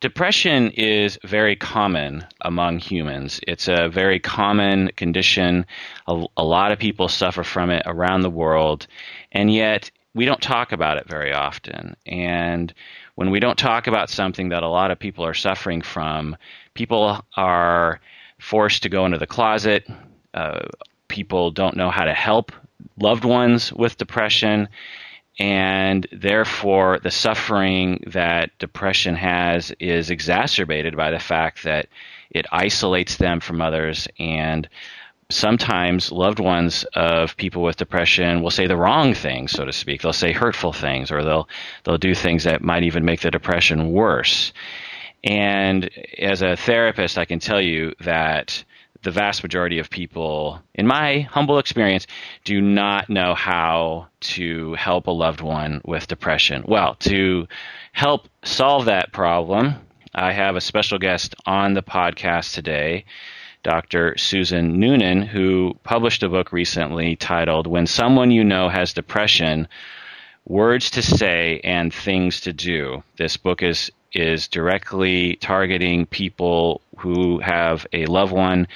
Depression is very common among humans. It's a very common condition. A, a, lot of people suffer from it around the world, and yet we don't talk about it very often. And when we don't talk about something that a lot of people are suffering from, people are forced to go into the closet. Uh, people don't know how to help loved ones with depression and therefore the suffering that depression has is exacerbated by the fact that it isolates them from others. And sometimes loved ones of people with depression will say the wrong things so to speak. They'll say hurtful things or they'll they'll do things that might even make the depression worse. And as a therapist i can tell you that the vast majority of people, in my humble experience, do not know how to help a loved one with depression. Well, to help solve that problem, I have a special guest on the podcast today, Dr. Susan Noonan, who published a book recently titled When Someone You Know Has Depression Words to Say and Things to Do. This book is is directly targeting people who have a loved one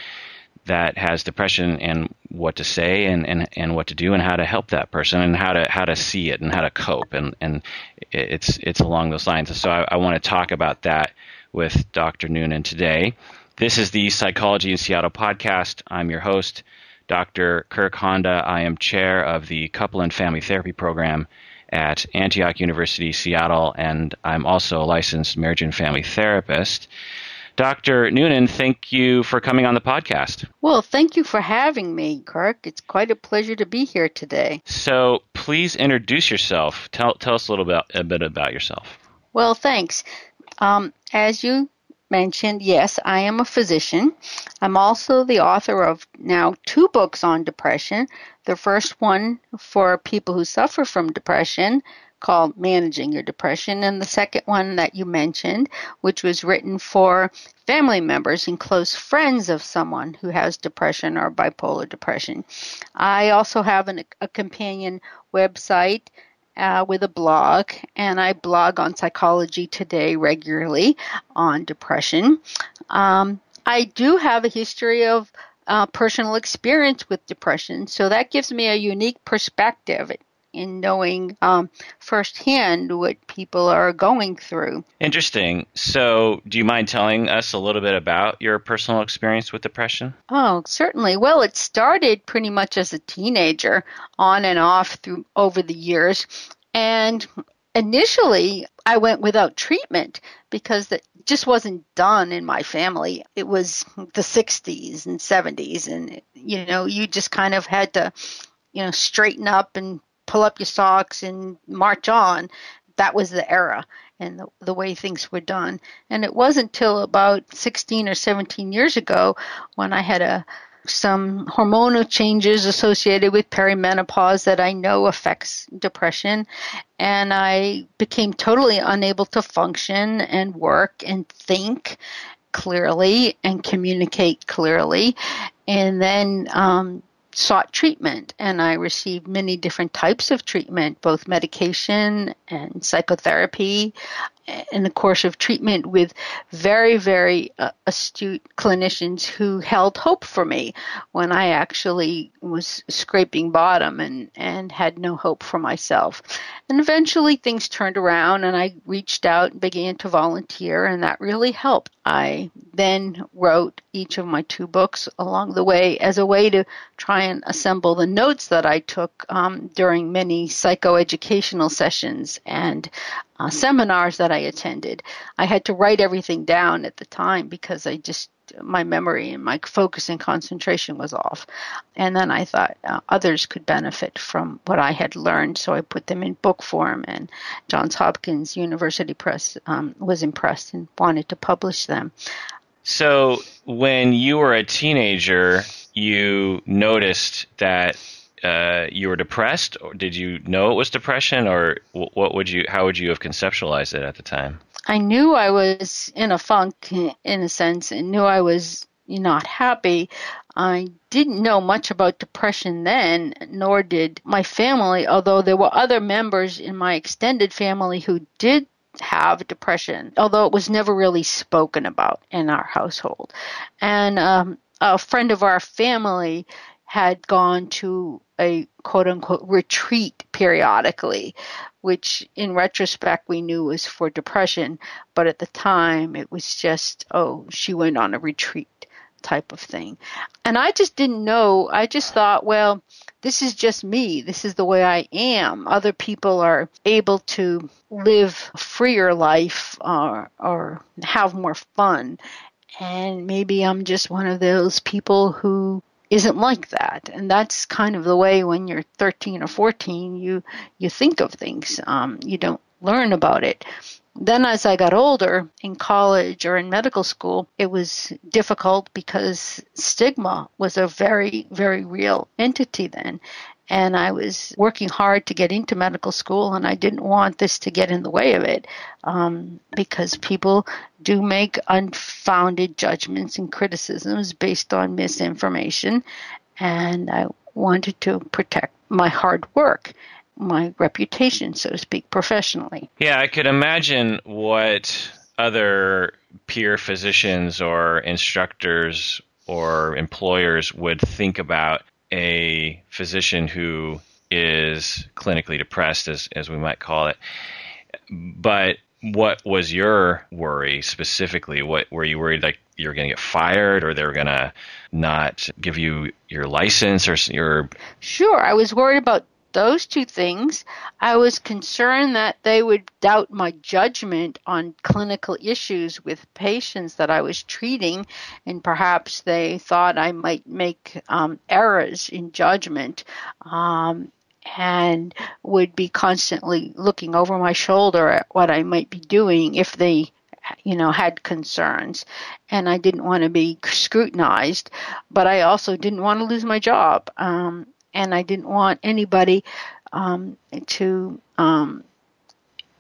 that has depression and what to say and, and, and what to do and how to help that person and how to how to see it and how to cope and, and it's it's along those lines. so I, I want to talk about that with Dr. Noonan today. This is the Psychology in Seattle podcast. I'm your host, Dr. Kirk Honda. I am chair of the Couple and Family Therapy Program at Antioch University, Seattle, and I'm also a licensed marriage and family therapist. Dr. Noonan, thank you for coming on the podcast. Well, thank you for having me, Kirk. It's quite a pleasure to be here today. So, please introduce yourself. Tell, tell us a little bit, a bit about yourself. Well, thanks. Um, as you mentioned, yes, I am a physician. I'm also the author of now two books on depression. The first one for people who suffer from depression, called Managing Your Depression, and the second one that you mentioned, which was written for family members and close friends of someone who has depression or bipolar depression. I also have an, a companion website uh, with a blog, and I blog on Psychology Today regularly on depression. Um, I do have a history of uh, personal experience with depression, so that gives me a unique perspective in knowing um, firsthand what people are going through. Interesting. So, do you mind telling us a little bit about your personal experience with depression? Oh, certainly. Well, it started pretty much as a teenager, on and off through over the years, and initially I went without treatment because that just wasn't done in my family. It was the 60s and 70s and you know, you just kind of had to you know, straighten up and pull up your socks and march on. That was the era and the, the way things were done. And it wasn't until about 16 or 17 years ago when I had a some hormonal changes associated with perimenopause that I know affects depression. And I became totally unable to function and work and think clearly and communicate clearly. And then um, sought treatment and I received many different types of treatment, both medication and psychotherapy in the course of treatment with very, very uh, astute clinicians who held hope for me when I actually was scraping bottom and, and had no hope for myself. And eventually things turned around and I reached out and began to volunteer, and that really helped. I then wrote each of my two books along the way as a way to try and assemble the notes that I took um, during many psychoeducational sessions and uh, seminars that I attended. I had to write everything down at the time because I just my memory and my focus and concentration was off. And then I thought uh, others could benefit from what I had learned, so I put them in book form. And Johns Hopkins University Press um, was impressed and wanted to publish them. So, when you were a teenager, you noticed that uh, you were depressed, or did you know it was depression, or what would you? How would you have conceptualized it at the time? I knew I was in a funk, in a sense, and knew I was not happy. I didn't know much about depression then, nor did my family, although there were other members in my extended family who did have depression, although it was never really spoken about in our household. And um, a friend of our family had gone to a quote unquote retreat periodically, which in retrospect we knew was for depression, but at the time it was just, oh, she went on a retreat type of thing. And I just didn't know. I just thought, well, this is just me. This is the way I am. Other people are able to live a freer life or, or have more fun. And maybe I'm just one of those people who isn't like that. And that's kind of the way when you're 13 or 14 you you think of things um, you don't learn about it. Then as i got older in college or in medical school it was difficult because stigma was a very very real entity then and I was working hard to get into medical school, and I didn't want this to get in the way of it um, because people do make unfounded judgments and criticisms based on misinformation, and I wanted to protect my hard work. My reputation, so to speak, professionally. Yeah, I could imagine what other peer physicians or instructors or employers would think about a physician who is clinically depressed, as, as we might call it. But what was your worry specifically? What were you worried like you were going to get fired or they were going to not give you your license or your Sure, I was worried about those two things, I was concerned that they would doubt my judgment on clinical issues with patients that I was treating, and perhaps they thought I might make um, errors in judgment. Um, and would be constantly looking over my shoulder at what I might be doing if they you know had concerns and i didn't want to be scrutinized but i also didn't want to lose my job um, and I didn't want anybody um, to, um,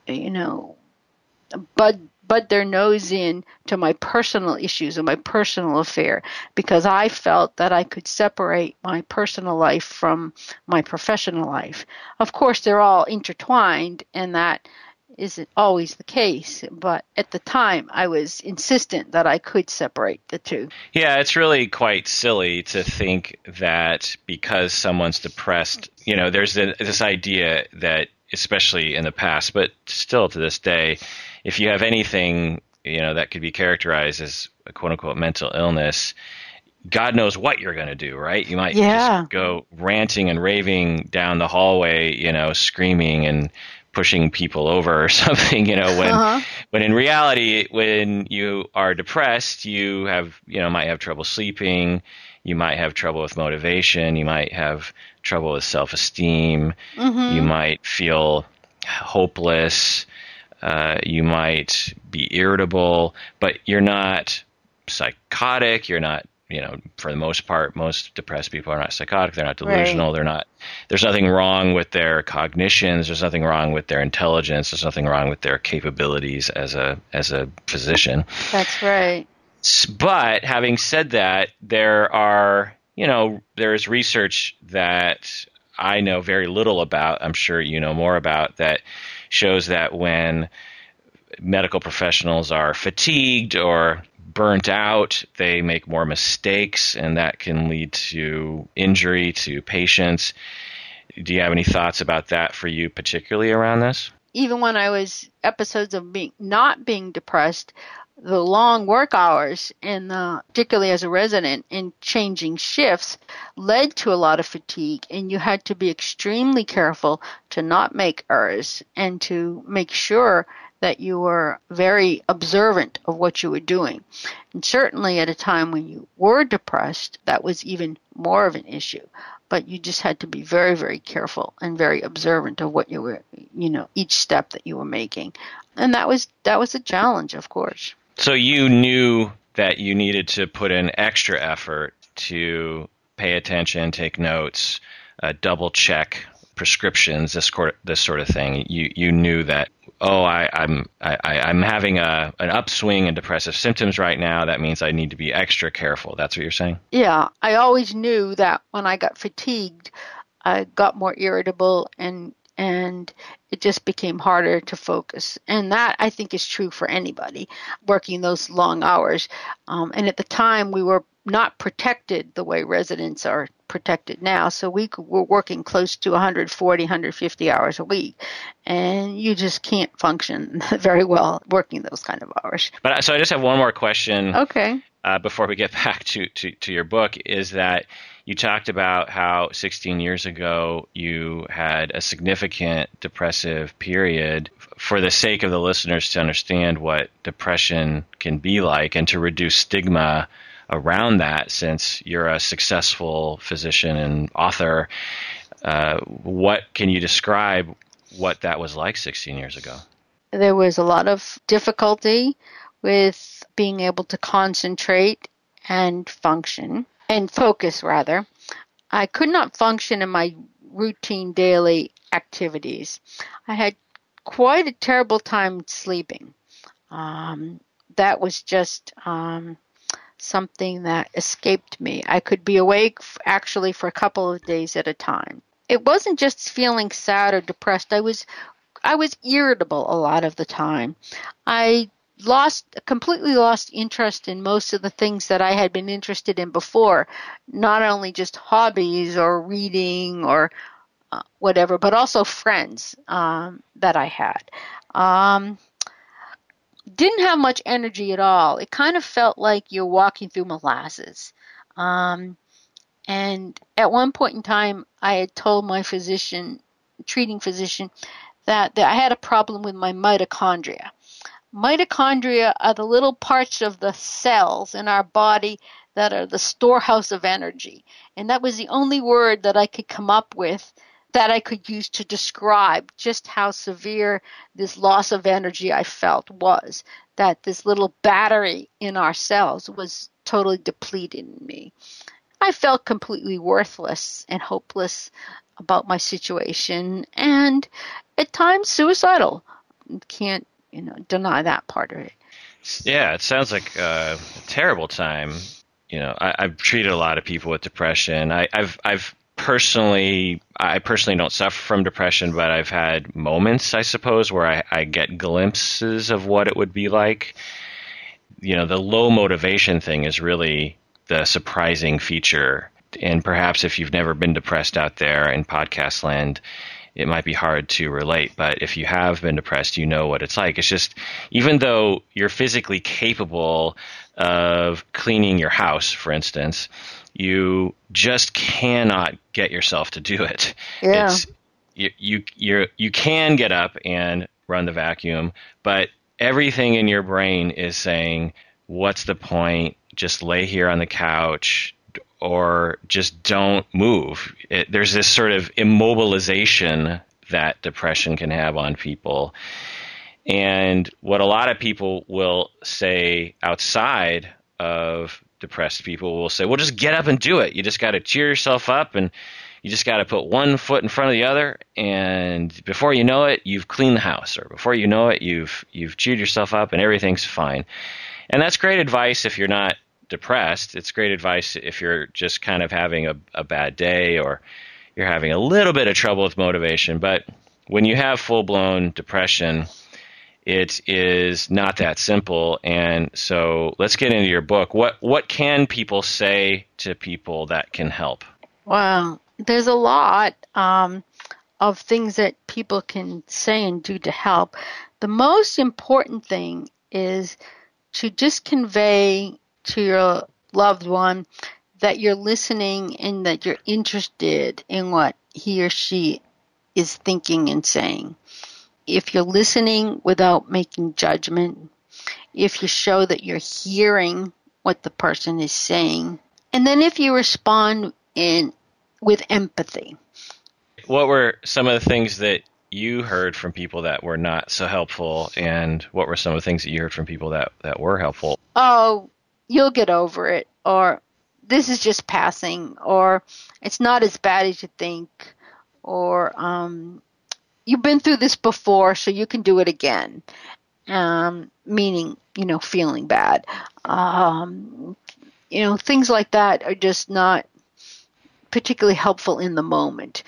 you know, bud bud their nose in to my personal issues and my personal affair because I felt that I could separate my personal life from my professional life. Of course, they're all intertwined, and that isn't always the case, but at the time I was insistent that I could separate the two. Yeah, it's really quite silly to think that because someone's depressed, you know, there's this idea that, especially in the past, but still to this day, if you have anything, you know, that could be characterized as a quote unquote mental illness, God knows what you're going to do, right? You might yeah. just go ranting and raving down the hallway, you know, screaming and pushing people over or something, you know, when uh-huh. when in reality when you are depressed, you have, you know, might have trouble sleeping, you might have trouble with motivation, you might have trouble with self-esteem, mm-hmm. you might feel hopeless, uh, you might be irritable, but you're not psychotic, you're not you know, for the most part, most depressed people are not psychotic. They're not delusional. Right. They're not. There's nothing wrong with their cognitions. There's nothing wrong with their intelligence. There's nothing wrong with their capabilities as a as a physician. That's right. But having said that, there are you know there's research that I know very little about. I'm sure you know more about that shows that when medical professionals are fatigued or burnt out, they make more mistakes, and that can lead to injury to patients. Do you have any thoughts about that for you, particularly around this? Even when I was episodes of being not being depressed, the long work hours, and the, particularly as a resident in changing shifts, led to a lot of fatigue, and you had to be extremely careful to not make errors and to make sure that you were very observant of what you were doing. And certainly at a time when you were depressed, that was even more of an issue. But you just had to be very, very careful and very observant of what you were, you know, each step that you were making. And that was that was a challenge, of course. So you knew that you needed to put in extra effort to pay attention, take notes, uh, double check prescriptions, this sort this sort of thing. You you knew that oh I, I'm I, I'm having a an upswing in depressive symptoms right now. That means I need to be extra careful. That's what you're saying. Yeah, I always knew that when I got fatigued, I got more irritable and and it just became harder to focus. And that I think is true for anybody working those long hours. Um, and at the time, we were not protected the way residents are protected now. So we were working close to 140, 150 hours a week, and you just can't function very well working those kind of hours. But so I just have one more question. Okay. Uh, before we get back to, to, to your book, is that you talked about how 16 years ago you had a significant depressive period. For the sake of the listeners to understand what depression can be like and to reduce stigma around that, since you're a successful physician and author, uh, what can you describe what that was like 16 years ago? There was a lot of difficulty with being able to concentrate and function and focus rather. I could not function in my routine daily activities. I had quite a terrible time sleeping. Um, that was just um, something that escaped me. I could be awake actually for a couple of days at a time. It wasn't just feeling sad or depressed. I was I was irritable a lot of the time. I lost completely lost interest in most of the things that I had been interested in before, not only just hobbies or reading or uh, whatever, but also friends um, that I had. Um, didn't have much energy at all. It kind of felt like you're walking through molasses. Um, and at one point in time, I had told my physician, treating physician, that, that I had a problem with my mitochondria. Mitochondria are the little parts of the cells in our body that are the storehouse of energy. And that was the only word that I could come up with that I could use to describe just how severe this loss of energy I felt was. That this little battery in our cells was totally depleted in me. I felt completely worthless and hopeless about my situation and at times suicidal. Can't you know deny that part of it. Yeah, it sounds like a terrible time. You know, I, have treated a lot of people with depression. I, I've I've personally I personally don't suffer from depression, but I've had moments, I suppose, where I, I get glimpses of what it would be like. You know, the low motivation thing is really the surprising feature. And perhaps if you've never been depressed out there in podcast land, it might be hard to relate. But if you have been depressed, you know what it's like. It's just, even though you're physically capable of cleaning your house, for instance, you just cannot get yourself to do it. Yeah. It's, you, you, you you can get up and run the vacuum, but everything in your brain is saying, what's the point? Just lay here on the couch, or just don't move. It, there's this sort of immobilization that depression can have on people. And what a lot of people will say outside of depressed people will say, well, just get up and do it. You just got to cheer yourself up and you just got to put one foot in front of the other. And before you know it, you've cleaned the house, or before you know it, you've, you've cheered yourself up and everything's fine. And that's great advice if you're not depressed. It's great advice if you're just kind of having a, a bad day or you're having a little bit of trouble with motivation. But when you have full blown depression, it is not that simple. And so let's get into your book. What what can people say to people that can help? Well, there's a lot um, of things that people can say and do to help. The most important thing is to just convey to your loved one that you're listening and that you're interested in what he or she is thinking and saying. If you're listening without making judgment, if you show that you're hearing what the person is saying, and then if you respond in with empathy. What were some of the things that you heard from people that were not so helpful and what were some of the things that you heard from people that, that were helpful? Oh, you'll get over it, or this is just passing, or it's not as bad as you think, or um, you've been through this before, so you can do it again. Um, meaning, you know, feeling bad. Um, you know, things like that are just not particularly helpful in the moment.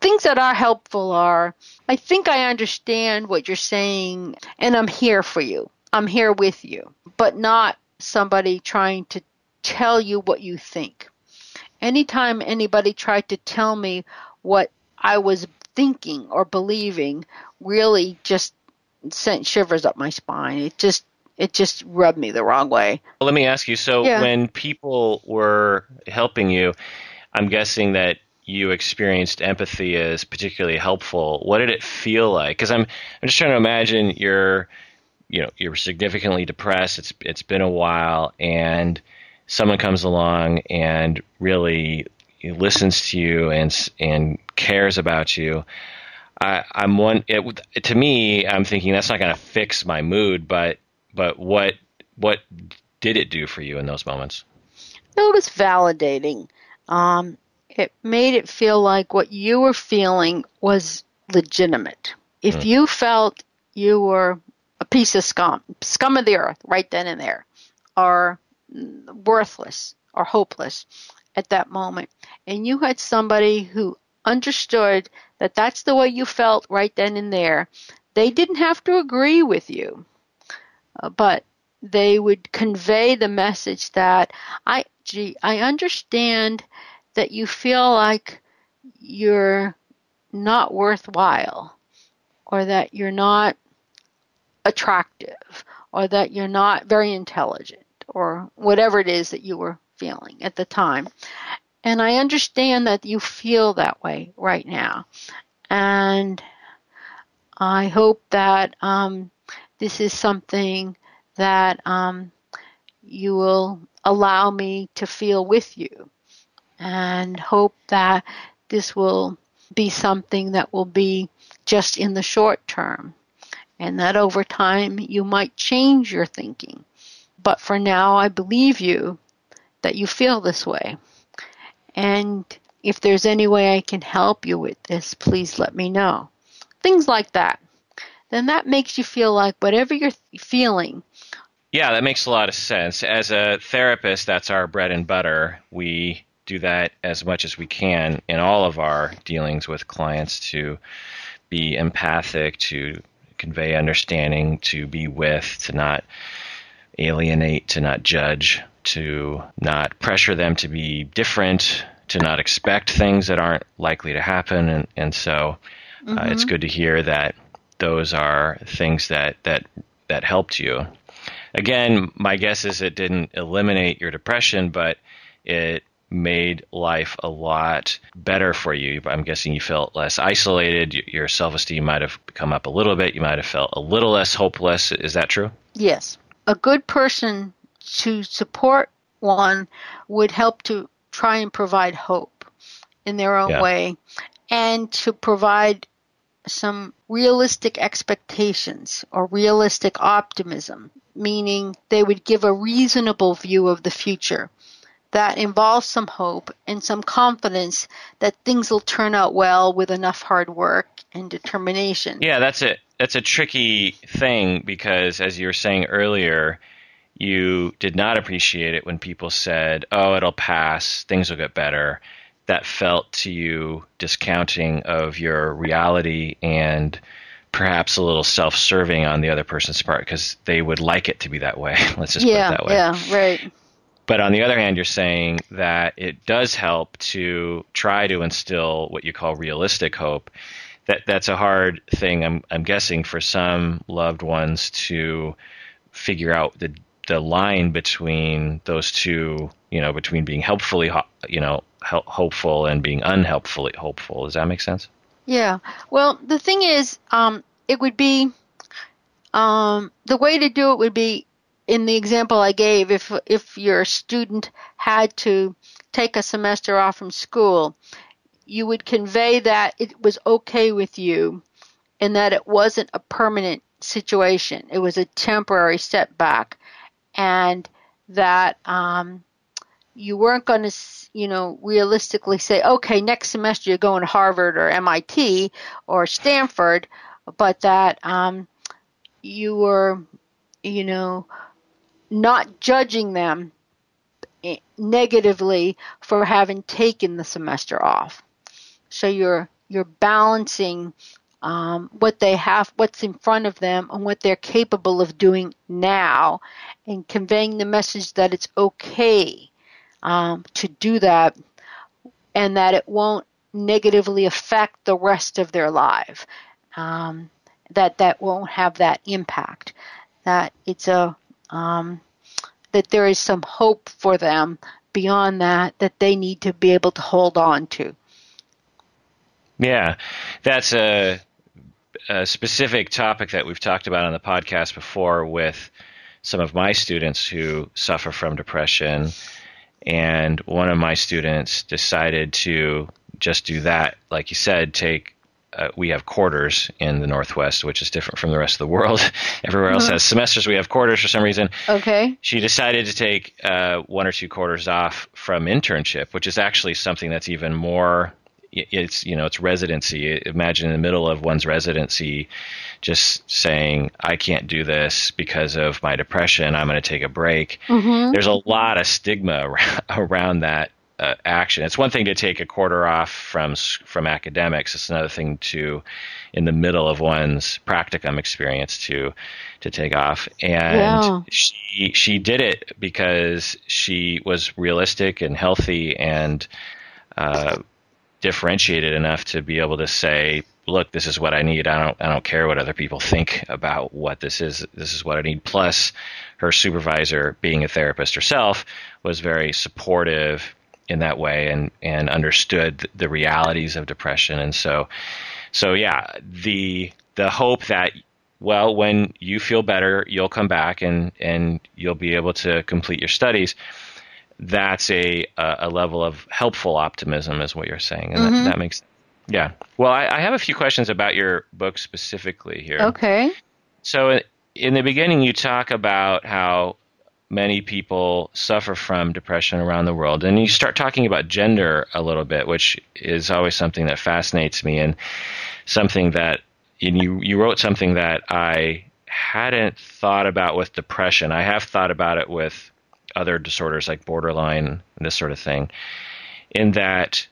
things that are helpful are I think I understand what you're saying and I'm here for you. I'm here with you, but not somebody trying to tell you what you think. Anytime anybody tried to tell me what I was thinking or believing really just sent shivers up my spine. It just it just rubbed me the wrong way. Well, let me ask you. So yeah. when people were helping you, I'm guessing that you experienced empathy as particularly helpful. What did it feel like? Because I'm I'm just trying to imagine you're you know you're significantly depressed. It's it's been a while, and someone comes along and really listens to you and and cares about you. I, I'm one. It, to me, I'm thinking that's not going to fix my mood, but but what what did it do for you in those moments? It was validating. Um, it made it feel like what you were feeling was legitimate. If mm. you felt you were a piece of scum, scum of the earth, right then and there, or worthless or hopeless at that moment, and you had somebody who understood that that's the way you felt right then and there, they didn't have to agree with you, uh, but they would convey the message that I, gee, I understand that you feel like you're not worthwhile or that you're not attractive or that you're not very intelligent or whatever it is that you were feeling at the time. And I understand that you feel that way right now. And I hope that um, this is something that um, you will allow me to feel with you and hope that this will be something that will be just in the short term and that over time you might change your thinking. But for now, I believe you that you feel this way. And if there's any way I can help you with this, please let me know. Things like that. Then that makes you feel like whatever you're feeling. Yeah, that makes a lot of sense. As a therapist, that's our bread and butter. We do that as much as we can in all of our dealings with clients to be empathic, to convey understanding, to be with, to not alienate, to not judge, to not pressure them to be different, to not expect things that aren't likely to happen. And, and so uh, mm-hmm. it's good to hear that those are things that, that, that helped you. Again, my guess is it didn't eliminate your depression, but it made life a lot better for you. I'm guessing you felt less isolated. Your self esteem might have come up a little bit. You might have felt a little less hopeless. Is that true? Yes. A good person to support one would help to try and provide hope in their own yeah. way and to provide some realistic expectations or realistic optimism, meaning they would give a reasonable view of the future that involves some hope and some confidence that things will turn out well with enough hard work and determination. Yeah, that's it. That's a tricky thing because, as you were saying earlier, you did not appreciate it when people said, "Oh, it'll pass. Things will get better." That felt to you discounting of your reality and perhaps a little self-serving on the other person's part because they would like it to be that way. Let's just yeah, put it that way. Yeah, right. But on the other hand, you're saying that it does help to try to instill what you call realistic hope. That that's a hard thing. I'm I'm guessing for some loved ones to figure out the the line between those two. You know, between being helpfully, you know, hopeful and being unhelpfully hopeful. Does that make sense? Yeah. Well, the thing is, um, it would be um, the way to do it would be in the example I gave, if if your student had to take a semester off from school, you would convey that it was okay with you and that it wasn't a permanent situation. It was a temporary setback, and that um, you weren't going to, you know, realistically say, okay, next semester you're going to Harvard or MIT or Stanford, but that um, you were, you know, not judging them negatively for having taken the semester off. So you're you're balancing um, what they have, what's in front of them, and what they're capable of doing now, and conveying the message that it's okay um, to do that, and that it won't negatively affect the rest of their life. Um, that that won't have that impact. That it's a um, that there is some hope for them beyond that that they need to be able to hold on to. Yeah, that's a, a specific topic that we've talked about on the podcast before with some of my students who suffer from depression. And one of my students decided to just do that, like you said, take uh, we have quarters in the Northwest, which is different from the rest of the world. Everywhere else uh-huh. has semesters. We have quarters for some reason. Okay. She decided to take uh, one or two quarters off from internship, which is actually something that's even more. It's you know it's residency. Imagine in the middle of one's residency, just saying I can't do this because of my depression. I'm going to take a break. Mm-hmm. There's a lot of stigma around that uh, action. It's one thing to take a quarter off from from academics. It's another thing to, in the middle of one's practicum experience, to to take off. And yeah. she she did it because she was realistic and healthy and uh, differentiated enough to be able to say, "Look, this is what I need. I don't I don't care what other people think about what this is. This is what I need." Plus, her supervisor, being a therapist herself, was very supportive in that way and and understood the realities of depression and so so yeah the the hope that well when you feel better you'll come back and and you'll be able to complete your studies that's a a level of helpful optimism is what you're saying and mm-hmm. that, that makes sense yeah well I, I have a few questions about your book specifically here okay so in the beginning you talk about how many people suffer from depression around the world. And you start talking about gender a little bit, which is always something that fascinates me and something that and you you wrote something that I hadn't thought about with depression. I have thought about it with other disorders like borderline and this sort of thing. In that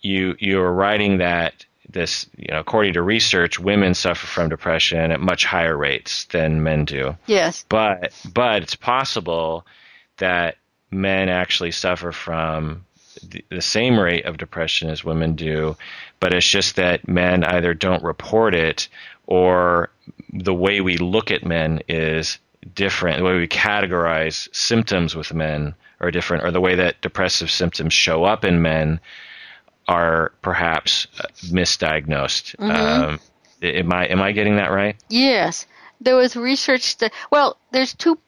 you you're writing that this, you know, according to research, women suffer from depression at much higher rates than men do. Yes. But but it's possible that men actually suffer from the, the same rate of depression as women do, but it's just that men either don't report it or the way we look at men is different. The way we categorize symptoms with men are different, or the way that depressive symptoms show up in men are perhaps uh, misdiagnosed. Mm-hmm. Um, am I am I getting that right? Yes, there was research that. Well, there's two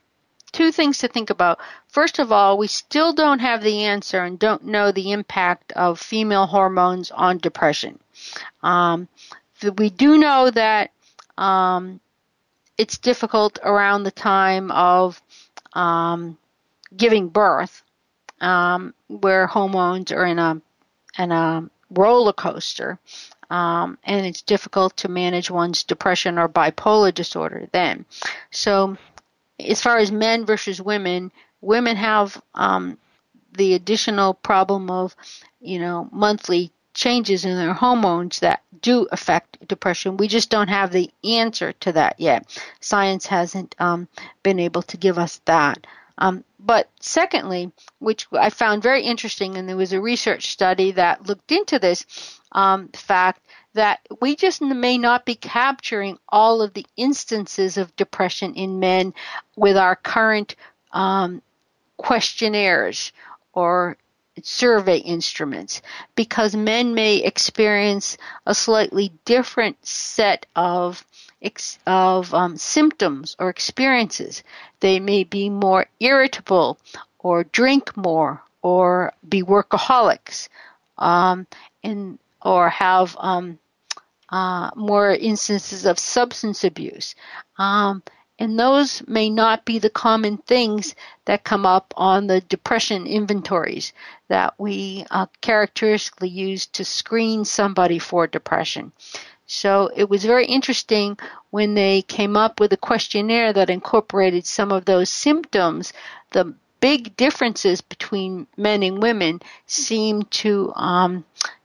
two things to think about. First of all, we still don't have the answer and don't know the impact of female hormones on depression. Um, we do know that um, it's difficult around the time of um, giving birth, um, where hormones are in a and a roller coaster. Um, and it's difficult to manage one's depression or bipolar disorder then. So, as far as men versus women, women have um, the additional problem of, you know, monthly changes in their hormones that do affect depression. We just don't have the answer to that yet. Science hasn't um, been able to give us that. Um, but secondly, which I found very interesting, and there was a research study that looked into this um, fact that we just may not be capturing all of the instances of depression in men with our current um, questionnaires or survey instruments because men may experience a slightly different set of of um, symptoms or experiences. They may be more irritable or drink more or be workaholics um, and or have um, uh, more instances of substance abuse. Um, and those may not be the common things that come up on the depression inventories that we uh, characteristically use to screen somebody for depression. So it was very interesting when they came up with a questionnaire that incorporated some of those symptoms. The big differences between men and women seemed to um,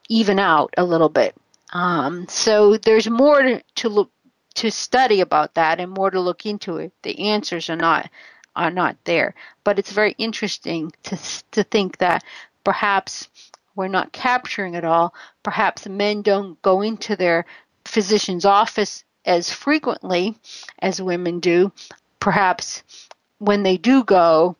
even out a little bit. Um, so there's more to, to look to study about that and more to look into it. The answers are not are not there, but it's very interesting to to think that perhaps we're not capturing it all. Perhaps men don't go into their physician's office as frequently as women do. Perhaps when they do go,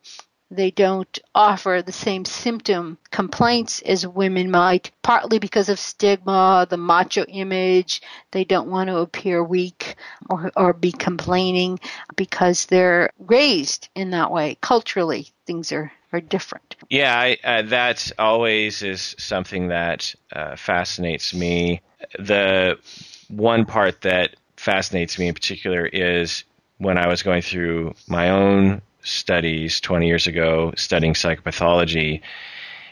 they don't offer the same symptom complaints as women might, partly because of stigma, the macho image. They don't want to appear weak or, or be complaining because they're raised in that way. Culturally, things are, are different. Yeah, I, uh, that always is something that uh, fascinates me. The one part that fascinates me in particular is when I was going through my own studies 20 years ago studying psychopathology,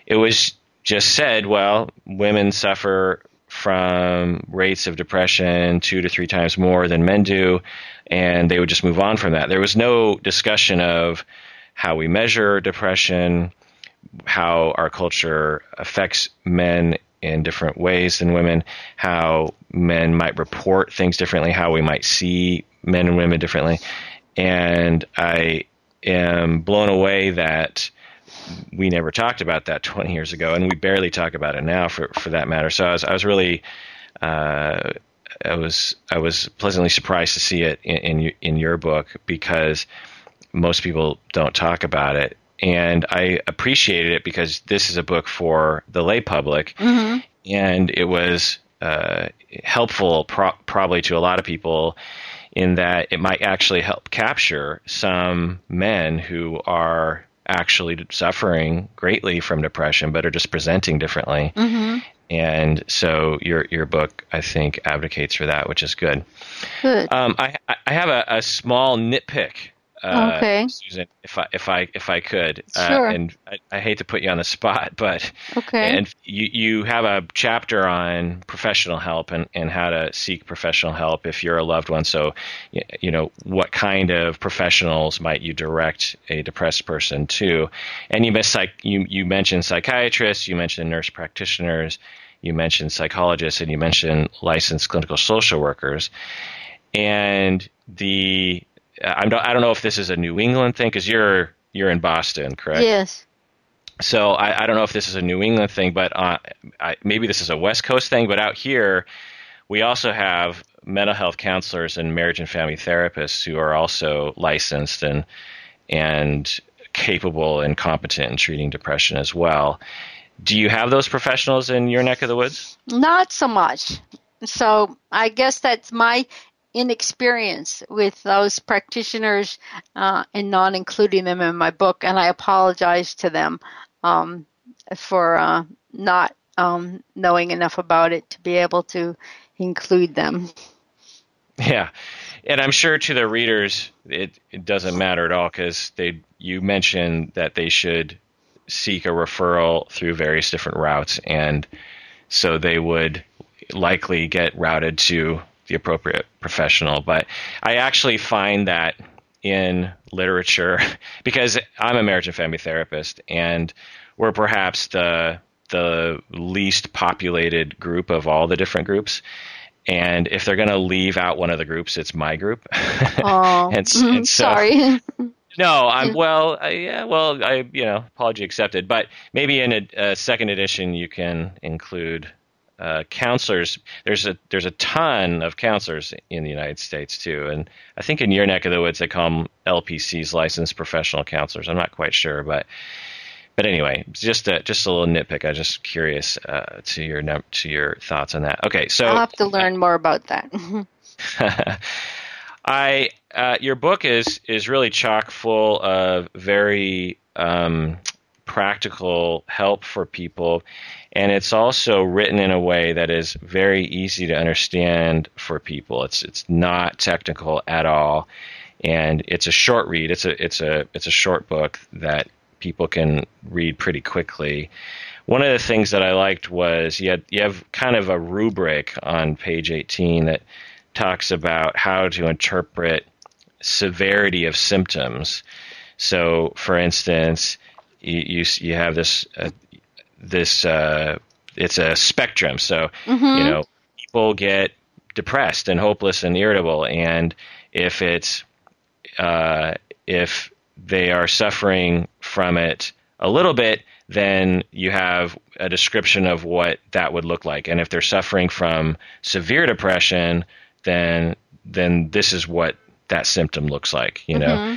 it was just said, well, women suffer from rates of depression two to three times more than men do, and they would just move on from that. There was no discussion of how we measure depression, how our culture affects men in different ways than women, how men might report things differently, how we might see men and women differently. And I am blown away that we never talked about that 20 years ago, and we barely talk about it now, for for that matter. So I was I was really uh, I was I was pleasantly surprised to see it in, in in your book because most people don't talk about it, and I appreciated it because this is a book for the lay public, mm-hmm. and it was uh, helpful pro- probably to a lot of people in that it might actually help capture some men who are actually suffering greatly from depression but are just presenting differently. Mm-hmm. And so your your book, I think, advocates for that, which is good. Good. Um, I I have a, a small nitpick uh, okay. Susan, if I if I if I could, uh, sure. Uh, and I, I, hate to put you on the spot, but okay. And you you have a chapter on professional help and, and how to seek professional help if you're a loved one. So, you know, what kind of professionals might you direct a depressed person to? And you miss psych you you mentioned psychiatrists, you mentioned nurse practitioners, you mentioned psychologists, and you mentioned licensed clinical social workers, and the I'm, I don't know if this is a New England thing because you're you're in Boston, correct? Yes. So I, I don't know if this is a New England thing, but uh, I, maybe this is a West Coast thing. But out here, we also have mental health counselors and marriage and family therapists who are also licensed and and capable and competent in treating depression as well. Do you have those professionals in your neck of the woods? Not so much. So I guess that's my inexperience with those practitioners uh, and not including them in my book, and I apologize to them um, for uh, not um, knowing enough about it to be able to include them. Yeah, and I'm sure to the readers it, it doesn't matter at all because they you mentioned that they should seek a referral through various different routes, and so they would likely get routed to the appropriate professional. But I actually find that in literature, because I'm a marriage and family therapist, and we're perhaps the the least populated group of all the different groups. And if they're going to leave out one of the groups, it's my group. Oh, and, mm-hmm, and so, sorry. No, I'm well. I, yeah, well, I you know, apology accepted. But maybe in a, a second edition, you can include uh, counselors. There's a there's a ton of counselors in the United States too, and I think in your neck of the woods they call them LPCs, licensed professional counselors. I'm not quite sure, but but anyway, just a, just a little nitpick. I was just curious uh, to your to your thoughts on that. Okay, so I'll have to learn more about that. I uh, your book is is really chock full of very um, practical help for people and it's also written in a way that is very easy to understand for people. It's it's not technical at all, and it's a short read. It's a it's a it's a short book that people can read pretty quickly. One of the things that I liked was you, had, you have kind of a rubric on page 18 that talks about how to interpret severity of symptoms. So, for instance, you you, you have this uh, this uh, it's a spectrum. So mm-hmm. you know, people get depressed and hopeless and irritable, and if it's uh, if they are suffering from it a little bit, then you have a description of what that would look like. And if they're suffering from severe depression, then then this is what that symptom looks like. You know, mm-hmm.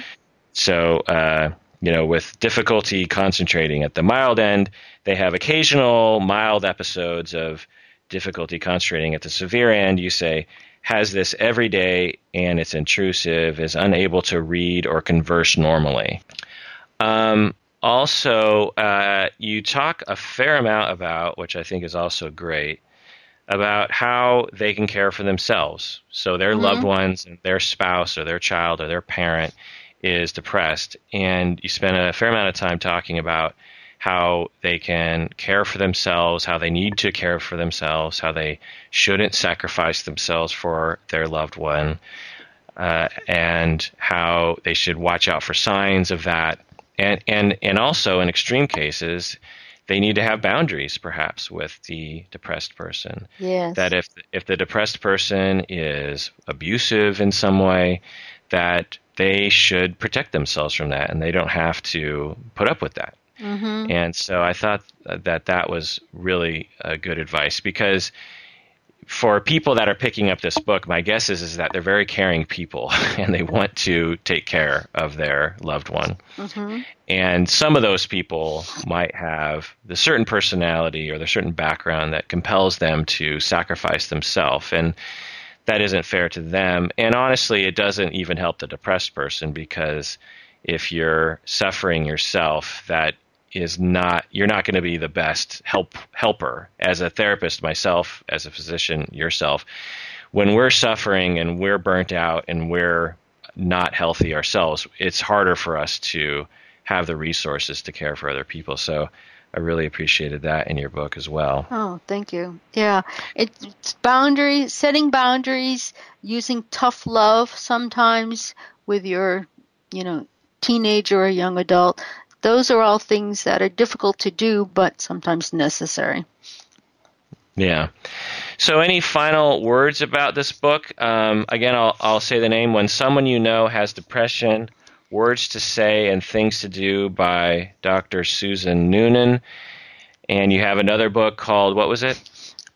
so uh, you know with difficulty concentrating at the mild end, they have occasional mild episodes of difficulty concentrating. At the severe end, you say has this every day and it's intrusive, is unable to read or converse normally. Um, also, uh, you talk a fair amount about, which I think is also great, about how they can care for themselves. So their mm-hmm. loved ones, their spouse or their child or their parent is depressed, and you spend a fair amount of time talking about how they can care for themselves, how they need to care for themselves, how they shouldn't sacrifice themselves for their loved one, uh, and how they should watch out for signs of that and and and also in extreme cases they need to have boundaries perhaps with the depressed person yes. that if if the depressed person is abusive in some way that they should protect themselves from that and they don't have to put up with that mm-hmm. and so i thought that that was really a good advice because for people that are picking up this book, my guess is is that they're very caring people and they want to take care of their loved one. Mm-hmm. And some of those people might have the certain personality or the certain background that compels them to sacrifice themselves, and that isn't fair to them. And honestly, it doesn't even help the depressed person because if you're suffering yourself, that is not you're not going to be the best help helper as a therapist myself as a physician yourself when we're suffering and we're burnt out and we're not healthy ourselves it's harder for us to have the resources to care for other people so I really appreciated that in your book as well. Oh, thank you. Yeah, it's boundaries, setting boundaries, using tough love sometimes with your, you know, teenager or young adult those are all things that are difficult to do, but sometimes necessary. Yeah. So, any final words about this book? Um, again, I'll, I'll say the name When Someone You Know Has Depression Words to Say and Things to Do by Dr. Susan Noonan. And you have another book called, what was it?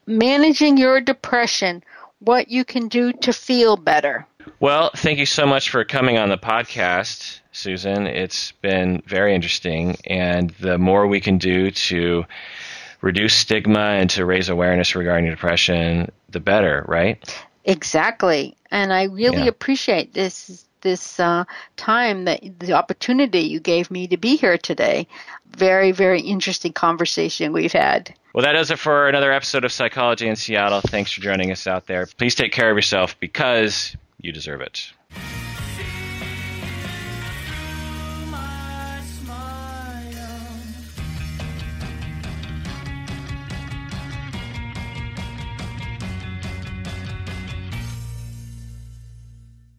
Managing Your Depression What You Can Do to Feel Better. Well, thank you so much for coming on the podcast. Susan. It's been very interesting, and the more we can do to reduce stigma and to raise awareness regarding depression, the better, right? Exactly, and I really yeah. appreciate this this uh, time that the opportunity you gave me to be here today. Very, very interesting conversation we've had. Well, that does it for another episode of Psychology in Seattle. Thanks for joining us out there. Please take care of yourself because you deserve it.